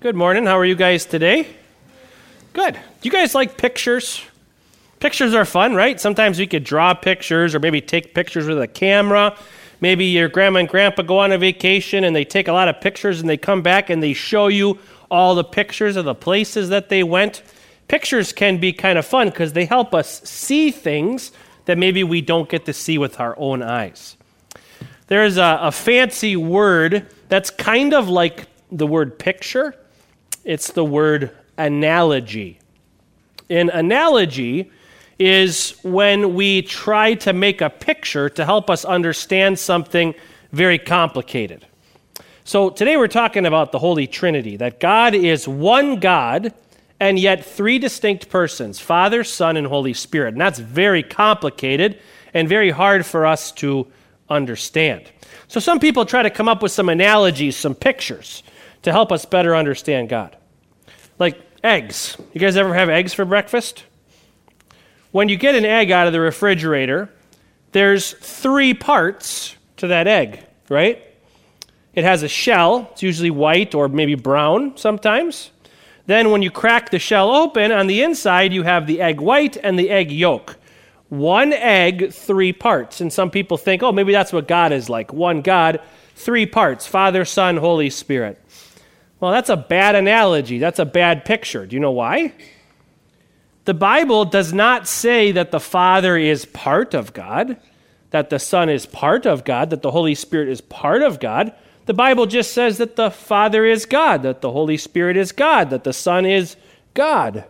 Good morning. How are you guys today? Good. Do you guys like pictures? Pictures are fun, right? Sometimes we could draw pictures or maybe take pictures with a camera. Maybe your grandma and grandpa go on a vacation and they take a lot of pictures and they come back and they show you all the pictures of the places that they went. Pictures can be kind of fun because they help us see things that maybe we don't get to see with our own eyes. There's a, a fancy word that's kind of like the word picture, it's the word analogy. An analogy is when we try to make a picture to help us understand something very complicated. So today we're talking about the Holy Trinity, that God is one God and yet three distinct persons Father, Son, and Holy Spirit. And that's very complicated and very hard for us to understand. So some people try to come up with some analogies, some pictures to help us better understand God. Like eggs. You guys ever have eggs for breakfast? When you get an egg out of the refrigerator, there's three parts to that egg, right? It has a shell, it's usually white or maybe brown sometimes. Then, when you crack the shell open, on the inside you have the egg white and the egg yolk. One egg, three parts. And some people think, oh, maybe that's what God is like. One God, three parts Father, Son, Holy Spirit. Well, that's a bad analogy. That's a bad picture. Do you know why? The Bible does not say that the Father is part of God, that the Son is part of God, that the Holy Spirit is part of God. The Bible just says that the Father is God, that the Holy Spirit is God, that the Son is God,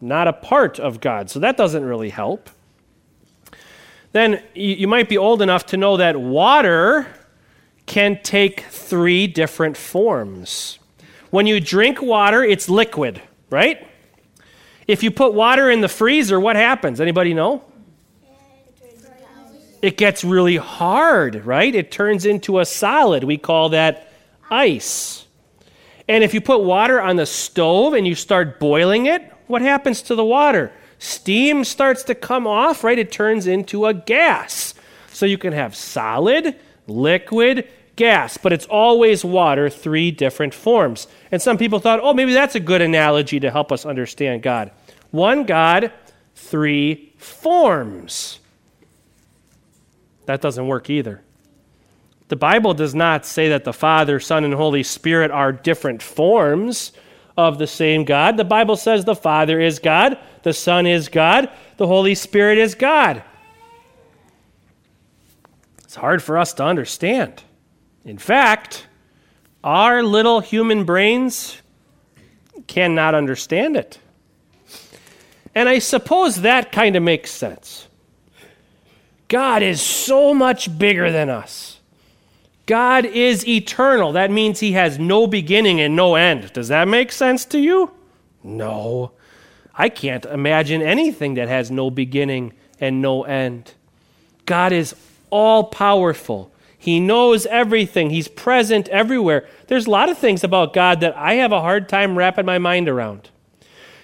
not a part of God. So that doesn't really help then you might be old enough to know that water can take three different forms. When you drink water, it's liquid, right? If you put water in the freezer, what happens? Anybody know? It gets really hard, right? It turns into a solid. We call that ice. And if you put water on the stove and you start boiling it, what happens to the water? steam starts to come off, right? It turns into a gas. So you can have solid, liquid, gas, but it's always water, three different forms. And some people thought, oh, maybe that's a good analogy to help us understand God. One God, three forms. That doesn't work either. The Bible does not say that the Father, Son, and Holy Spirit are different forms of the same God. The Bible says the Father is God, the Son is God, the Holy Spirit is God. It's hard for us to understand. In fact, our little human brains cannot understand it. And I suppose that kind of makes sense. God is so much bigger than us. God is eternal. That means he has no beginning and no end. Does that make sense to you? No. I can't imagine anything that has no beginning and no end. God is all powerful. He knows everything. He's present everywhere. There's a lot of things about God that I have a hard time wrapping my mind around.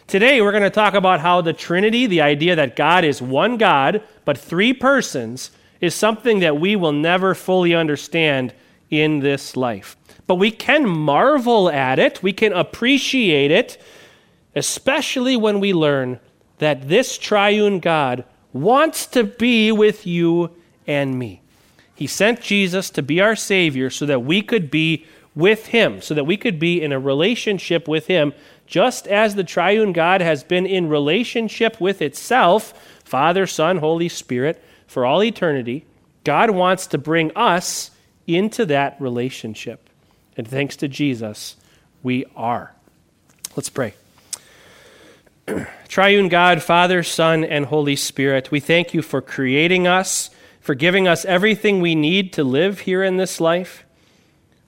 Today, we're going to talk about how the Trinity, the idea that God is one God, but three persons, is something that we will never fully understand in this life. But we can marvel at it, we can appreciate it, especially when we learn that this triune God wants to be with you and me. He sent Jesus to be our Savior so that we could be with Him, so that we could be in a relationship with Him, just as the triune God has been in relationship with itself Father, Son, Holy Spirit for all eternity, God wants to bring us into that relationship. And thanks to Jesus, we are. Let's pray. Triune God, Father, Son, and Holy Spirit, we thank you for creating us, for giving us everything we need to live here in this life.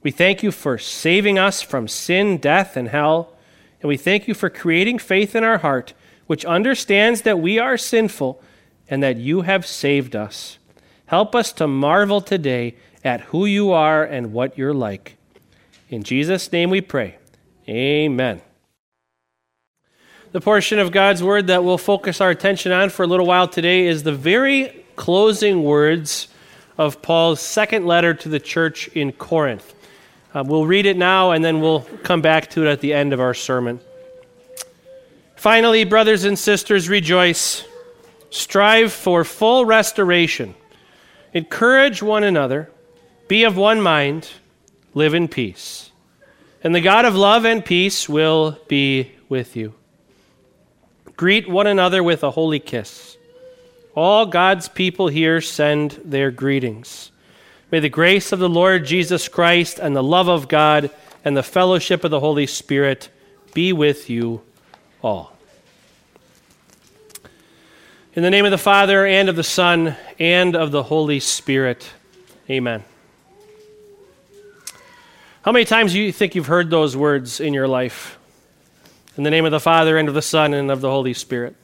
We thank you for saving us from sin, death, and hell. And we thank you for creating faith in our heart, which understands that we are sinful and that you have saved us. Help us to marvel today at who you are and what you're like. In Jesus' name we pray. Amen. The portion of God's Word that we'll focus our attention on for a little while today is the very closing words of Paul's second letter to the church in Corinth. Uh, we'll read it now and then we'll come back to it at the end of our sermon. Finally, brothers and sisters, rejoice. Strive for full restoration. Encourage one another. Be of one mind. Live in peace. And the God of love and peace will be with you. Greet one another with a holy kiss. All God's people here send their greetings. May the grace of the Lord Jesus Christ and the love of God and the fellowship of the Holy Spirit be with you all. In the name of the Father, and of the Son, and of the Holy Spirit. Amen. How many times do you think you've heard those words in your life? In the name of the Father, and of the Son, and of the Holy Spirit.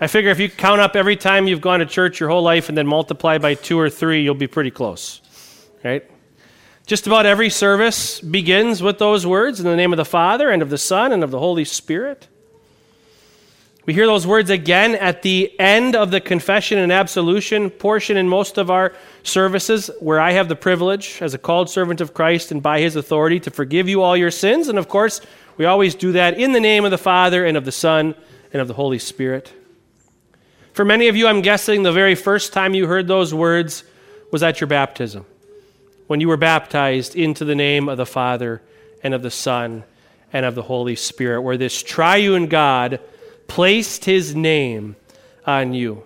I figure if you count up every time you've gone to church your whole life and then multiply by two or three, you'll be pretty close. Right? Just about every service begins with those words in the name of the Father and of the Son and of the Holy Spirit. We hear those words again at the end of the confession and absolution portion in most of our services, where I have the privilege, as a called servant of Christ and by his authority, to forgive you all your sins. And of course, we always do that in the name of the Father and of the Son and of the Holy Spirit. For many of you, I'm guessing the very first time you heard those words was at your baptism, when you were baptized into the name of the Father and of the Son and of the Holy Spirit, where this triune God placed his name on you.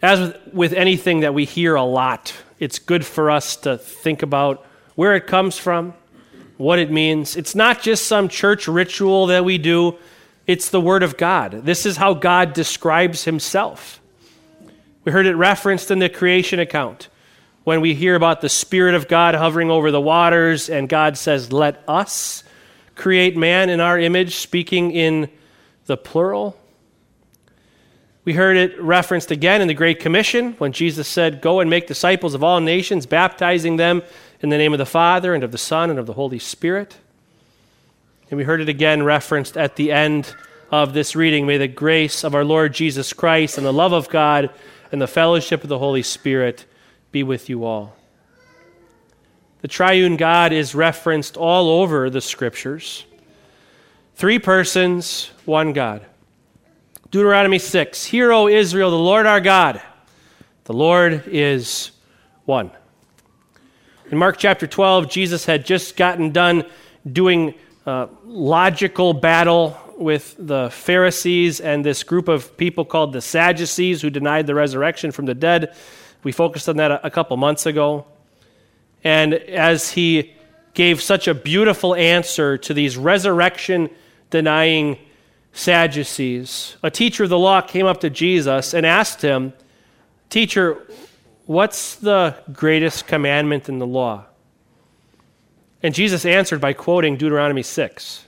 As with anything that we hear a lot, it's good for us to think about where it comes from, what it means. It's not just some church ritual that we do it's the Word of God. This is how God describes Himself. We heard it referenced in the creation account when we hear about the Spirit of God hovering over the waters, and God says, Let us create man in our image, speaking in the plural. We heard it referenced again in the Great Commission when Jesus said, Go and make disciples of all nations, baptizing them in the name of the Father and of the Son and of the Holy Spirit. And we heard it again referenced at the end of this reading. May the grace of our Lord Jesus Christ and the love of God and the fellowship of the Holy Spirit be with you all. The triune God is referenced all over the scriptures. Three persons, one God. Deuteronomy 6 Hear, O Israel, the Lord our God, the Lord is one. In Mark chapter 12, Jesus had just gotten done doing uh, logical battle with the Pharisees and this group of people called the Sadducees who denied the resurrection from the dead. We focused on that a, a couple months ago. And as he gave such a beautiful answer to these resurrection denying Sadducees, a teacher of the law came up to Jesus and asked him, Teacher, what's the greatest commandment in the law? And Jesus answered by quoting Deuteronomy 6.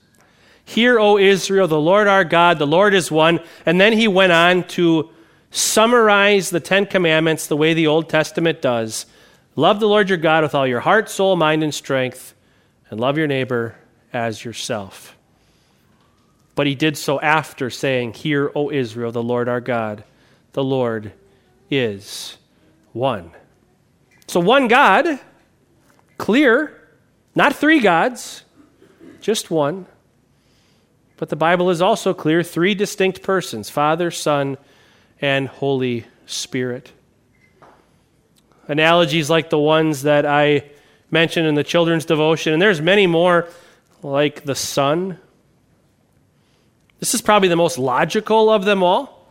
Hear, O Israel, the Lord our God, the Lord is one. And then he went on to summarize the Ten Commandments the way the Old Testament does. Love the Lord your God with all your heart, soul, mind, and strength, and love your neighbor as yourself. But he did so after saying, Hear, O Israel, the Lord our God, the Lord is one. So, one God, clear not three gods, just one. But the Bible is also clear three distinct persons Father, Son, and Holy Spirit. Analogies like the ones that I mentioned in the children's devotion, and there's many more like the sun. This is probably the most logical of them all.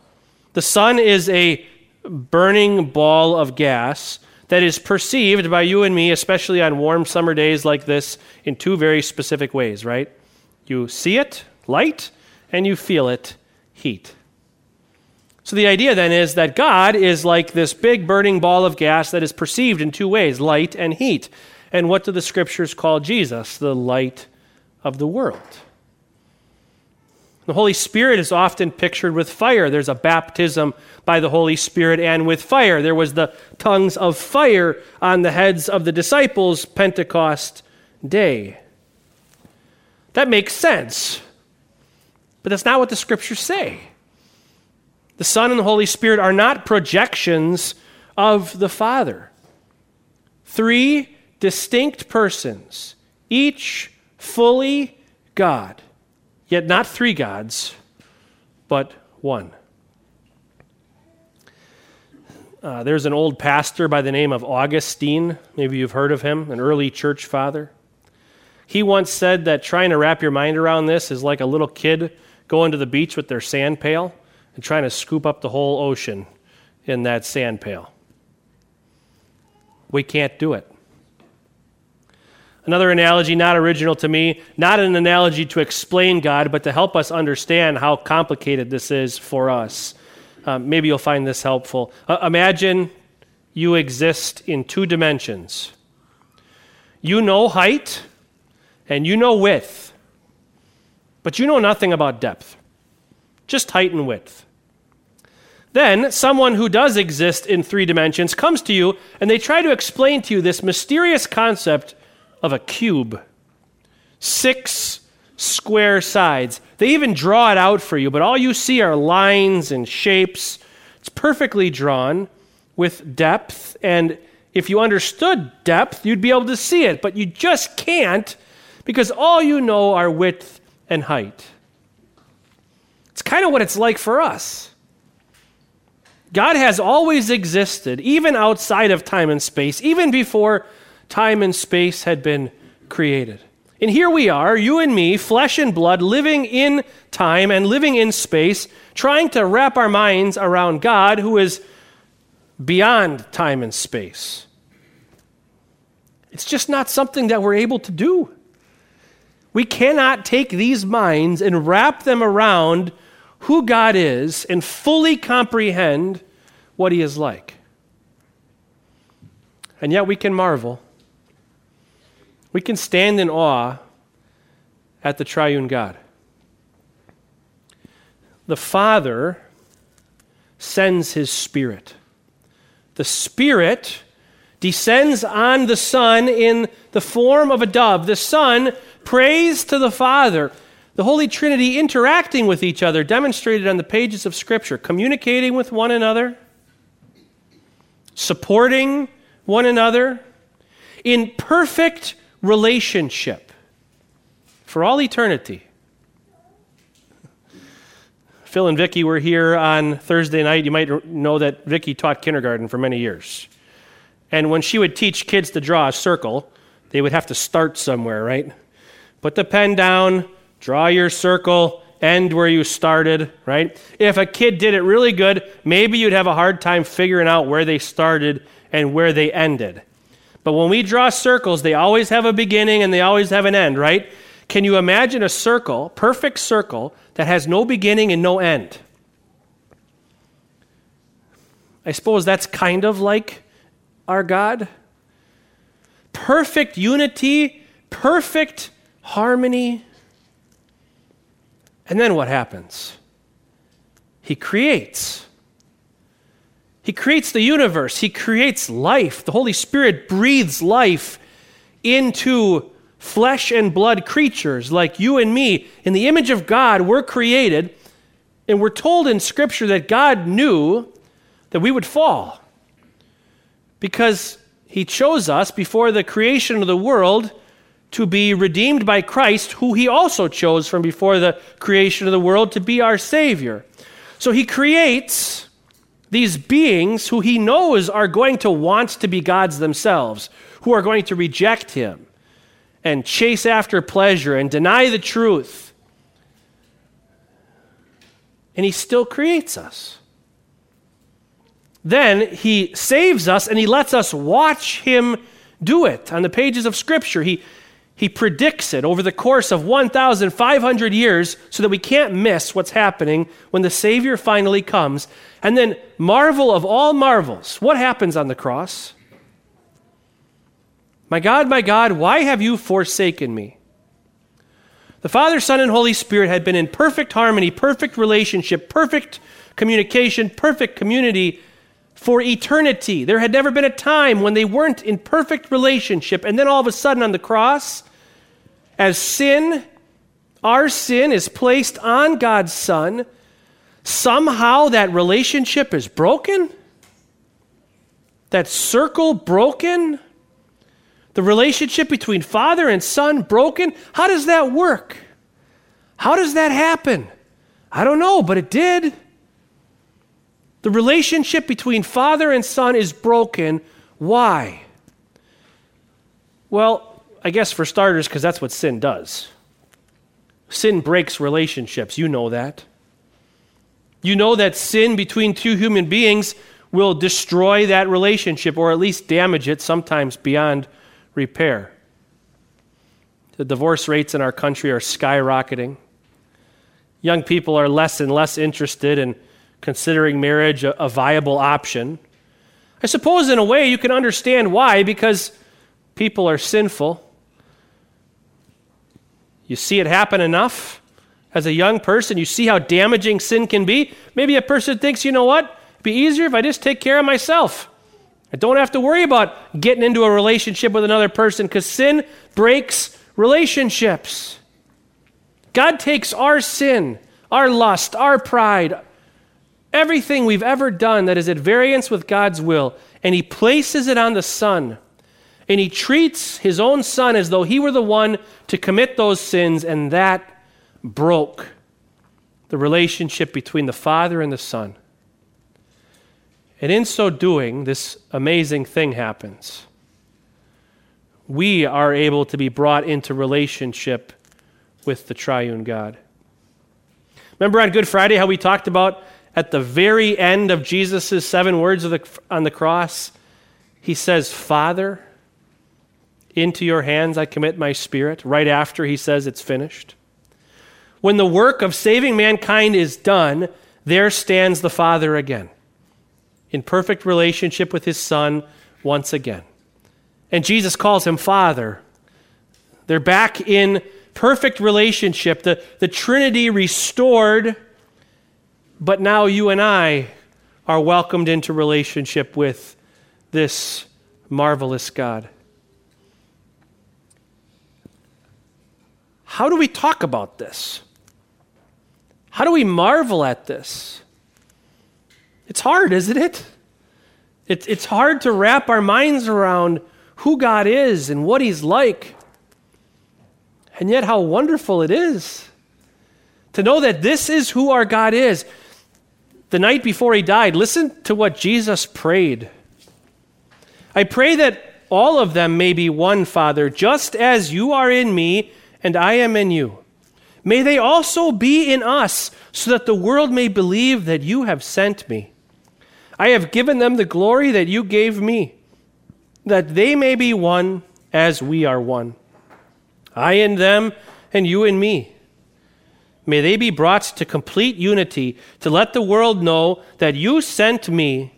The sun is a burning ball of gas that is perceived by you and me, especially on warm summer days like this, in two very specific ways, right? You see it, light, and you feel it, heat. So the idea then is that God is like this big burning ball of gas that is perceived in two ways light and heat. And what do the scriptures call Jesus? The light of the world. The Holy Spirit is often pictured with fire. There's a baptism by the Holy Spirit and with fire. There was the tongues of fire on the heads of the disciples Pentecost day. That makes sense. But that's not what the scriptures say. The Son and the Holy Spirit are not projections of the Father. Three distinct persons, each fully God, yet not three gods, but one. Uh, there's an old pastor by the name of Augustine. Maybe you've heard of him, an early church father. He once said that trying to wrap your mind around this is like a little kid going to the beach with their sand pail and trying to scoop up the whole ocean in that sand pail. We can't do it. Another analogy, not original to me, not an analogy to explain God, but to help us understand how complicated this is for us. Um, maybe you'll find this helpful. Uh, imagine you exist in two dimensions. You know height and you know width, but you know nothing about depth, just height and width. Then, someone who does exist in three dimensions comes to you and they try to explain to you this mysterious concept of a cube. Six square sides. They even draw it out for you, but all you see are lines and shapes. It's perfectly drawn with depth, and if you understood depth, you'd be able to see it, but you just can't because all you know are width and height. It's kind of what it's like for us. God has always existed, even outside of time and space, even before time and space had been created. And here we are, you and me, flesh and blood, living in time and living in space, trying to wrap our minds around God who is beyond time and space. It's just not something that we're able to do. We cannot take these minds and wrap them around who God is and fully comprehend what He is like. And yet we can marvel we can stand in awe at the triune God. The Father sends his Spirit. The Spirit descends on the Son in the form of a dove. The Son prays to the Father. The Holy Trinity interacting with each other, demonstrated on the pages of Scripture, communicating with one another, supporting one another in perfect relationship for all eternity. Phil and Vicky were here on Thursday night. You might know that Vicky taught kindergarten for many years. And when she would teach kids to draw a circle, they would have to start somewhere, right? Put the pen down, draw your circle, end where you started, right? If a kid did it really good, maybe you'd have a hard time figuring out where they started and where they ended. But when we draw circles, they always have a beginning and they always have an end, right? Can you imagine a circle, perfect circle, that has no beginning and no end? I suppose that's kind of like our God. Perfect unity, perfect harmony. And then what happens? He creates. He creates the universe, He creates life. The Holy Spirit breathes life into flesh and blood creatures like you and me. In the image of God, we're created, and we're told in Scripture that God knew that we would fall because He chose us before the creation of the world to be redeemed by Christ, who He also chose from before the creation of the world to be our Savior. So He creates these beings who he knows are going to want to be gods themselves, who are going to reject him and chase after pleasure and deny the truth. And he still creates us. Then he saves us and he lets us watch him do it. On the pages of Scripture, he, he predicts it over the course of 1,500 years so that we can't miss what's happening when the Savior finally comes and then, marvel of all marvels, what happens on the cross? My God, my God, why have you forsaken me? The Father, Son, and Holy Spirit had been in perfect harmony, perfect relationship, perfect communication, perfect community for eternity. There had never been a time when they weren't in perfect relationship. And then all of a sudden on the cross, as sin, our sin is placed on God's Son, somehow that relationship is broken? That circle broken? The relationship between father and son broken? How does that work? How does that happen? I don't know, but it did. The relationship between father and son is broken. Why? Well, I guess for starters, because that's what sin does. Sin breaks relationships. You know that. You know that sin between two human beings will destroy that relationship or at least damage it, sometimes beyond repair. The divorce rates in our country are skyrocketing. Young people are less and less interested in considering marriage a, a viable option. I suppose, in a way, you can understand why, because people are sinful. You see it happen enough as a young person, you see how damaging sin can be. Maybe a person thinks, you know what? It'd be easier if I just take care of myself. I don't have to worry about getting into a relationship with another person because sin breaks relationships. God takes our sin, our lust, our pride, everything we've ever done that is at variance with God's will, and He places it on the Son. And He treats His own Son as though He were the one to commit those sins, and that broke the relationship between the Father and the Son. And in so doing, this amazing thing happens. We are able to be brought into relationship with the triune God. Remember on Good Friday how we talked about at the very end of Jesus' seven words the, on the cross? He says, Father, into your hands I commit my spirit. Right after he says it's finished. When the work of saving mankind is done, there stands the Father again in perfect relationship with his Son once again. And Jesus calls him Father. They're back in perfect relationship, the, the Trinity restored, but now you and I are welcomed into relationship with this marvelous God. How do we talk about this? How do we marvel at this? It's hard, isn't it? It's, it's hard to wrap our minds around who God is and what He's like. And yet, how wonderful it is to know that this is who our God is. The night before He died, listen to what Jesus prayed. I pray that all of them may be one, Father, just as you are in me and I am in you. May they also be in us, so that the world may believe that you have sent me. I have given them the glory that you gave me, that they may be one as we are one. I in them, and you in me. May they be brought to complete unity to let the world know that you sent me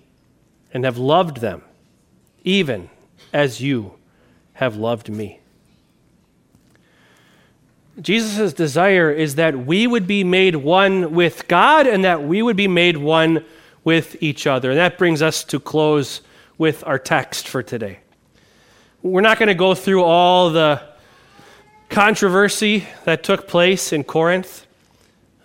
and have loved them, even as you have loved me. Jesus' desire is that we would be made one with God and that we would be made one with each other. And that brings us to close with our text for today. We're not going to go through all the controversy that took place in Corinth.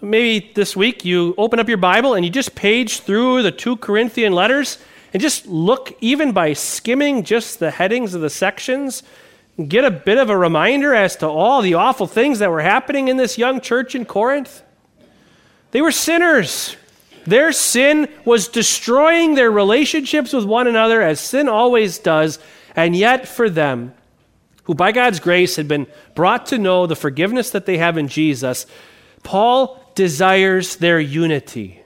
Maybe this week you open up your Bible and you just page through the two Corinthian letters and just look, even by skimming just the headings of the sections, get a bit of a reminder as to all the awful things that were happening in this young church in Corinth. They were sinners. Their sin was destroying their relationships with one another, as sin always does. And yet, for them, who by God's grace had been brought to know the forgiveness that they have in Jesus, Paul desires their unity.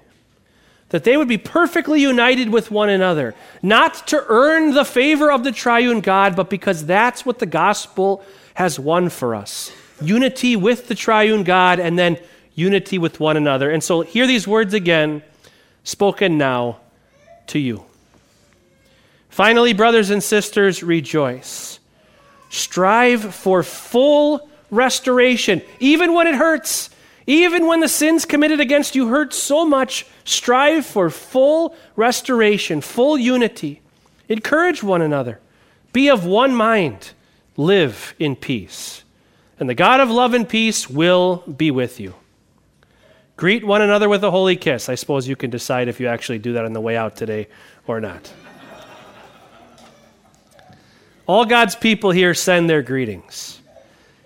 That they would be perfectly united with one another, not to earn the favor of the triune God, but because that's what the gospel has won for us unity with the triune God, and then unity with one another. And so, hear these words again spoken now to you. Finally, brothers and sisters, rejoice. Strive for full restoration, even when it hurts. Even when the sins committed against you hurt so much, strive for full restoration, full unity. Encourage one another. Be of one mind. Live in peace. And the God of love and peace will be with you. Greet one another with a holy kiss. I suppose you can decide if you actually do that on the way out today or not. All God's people here send their greetings.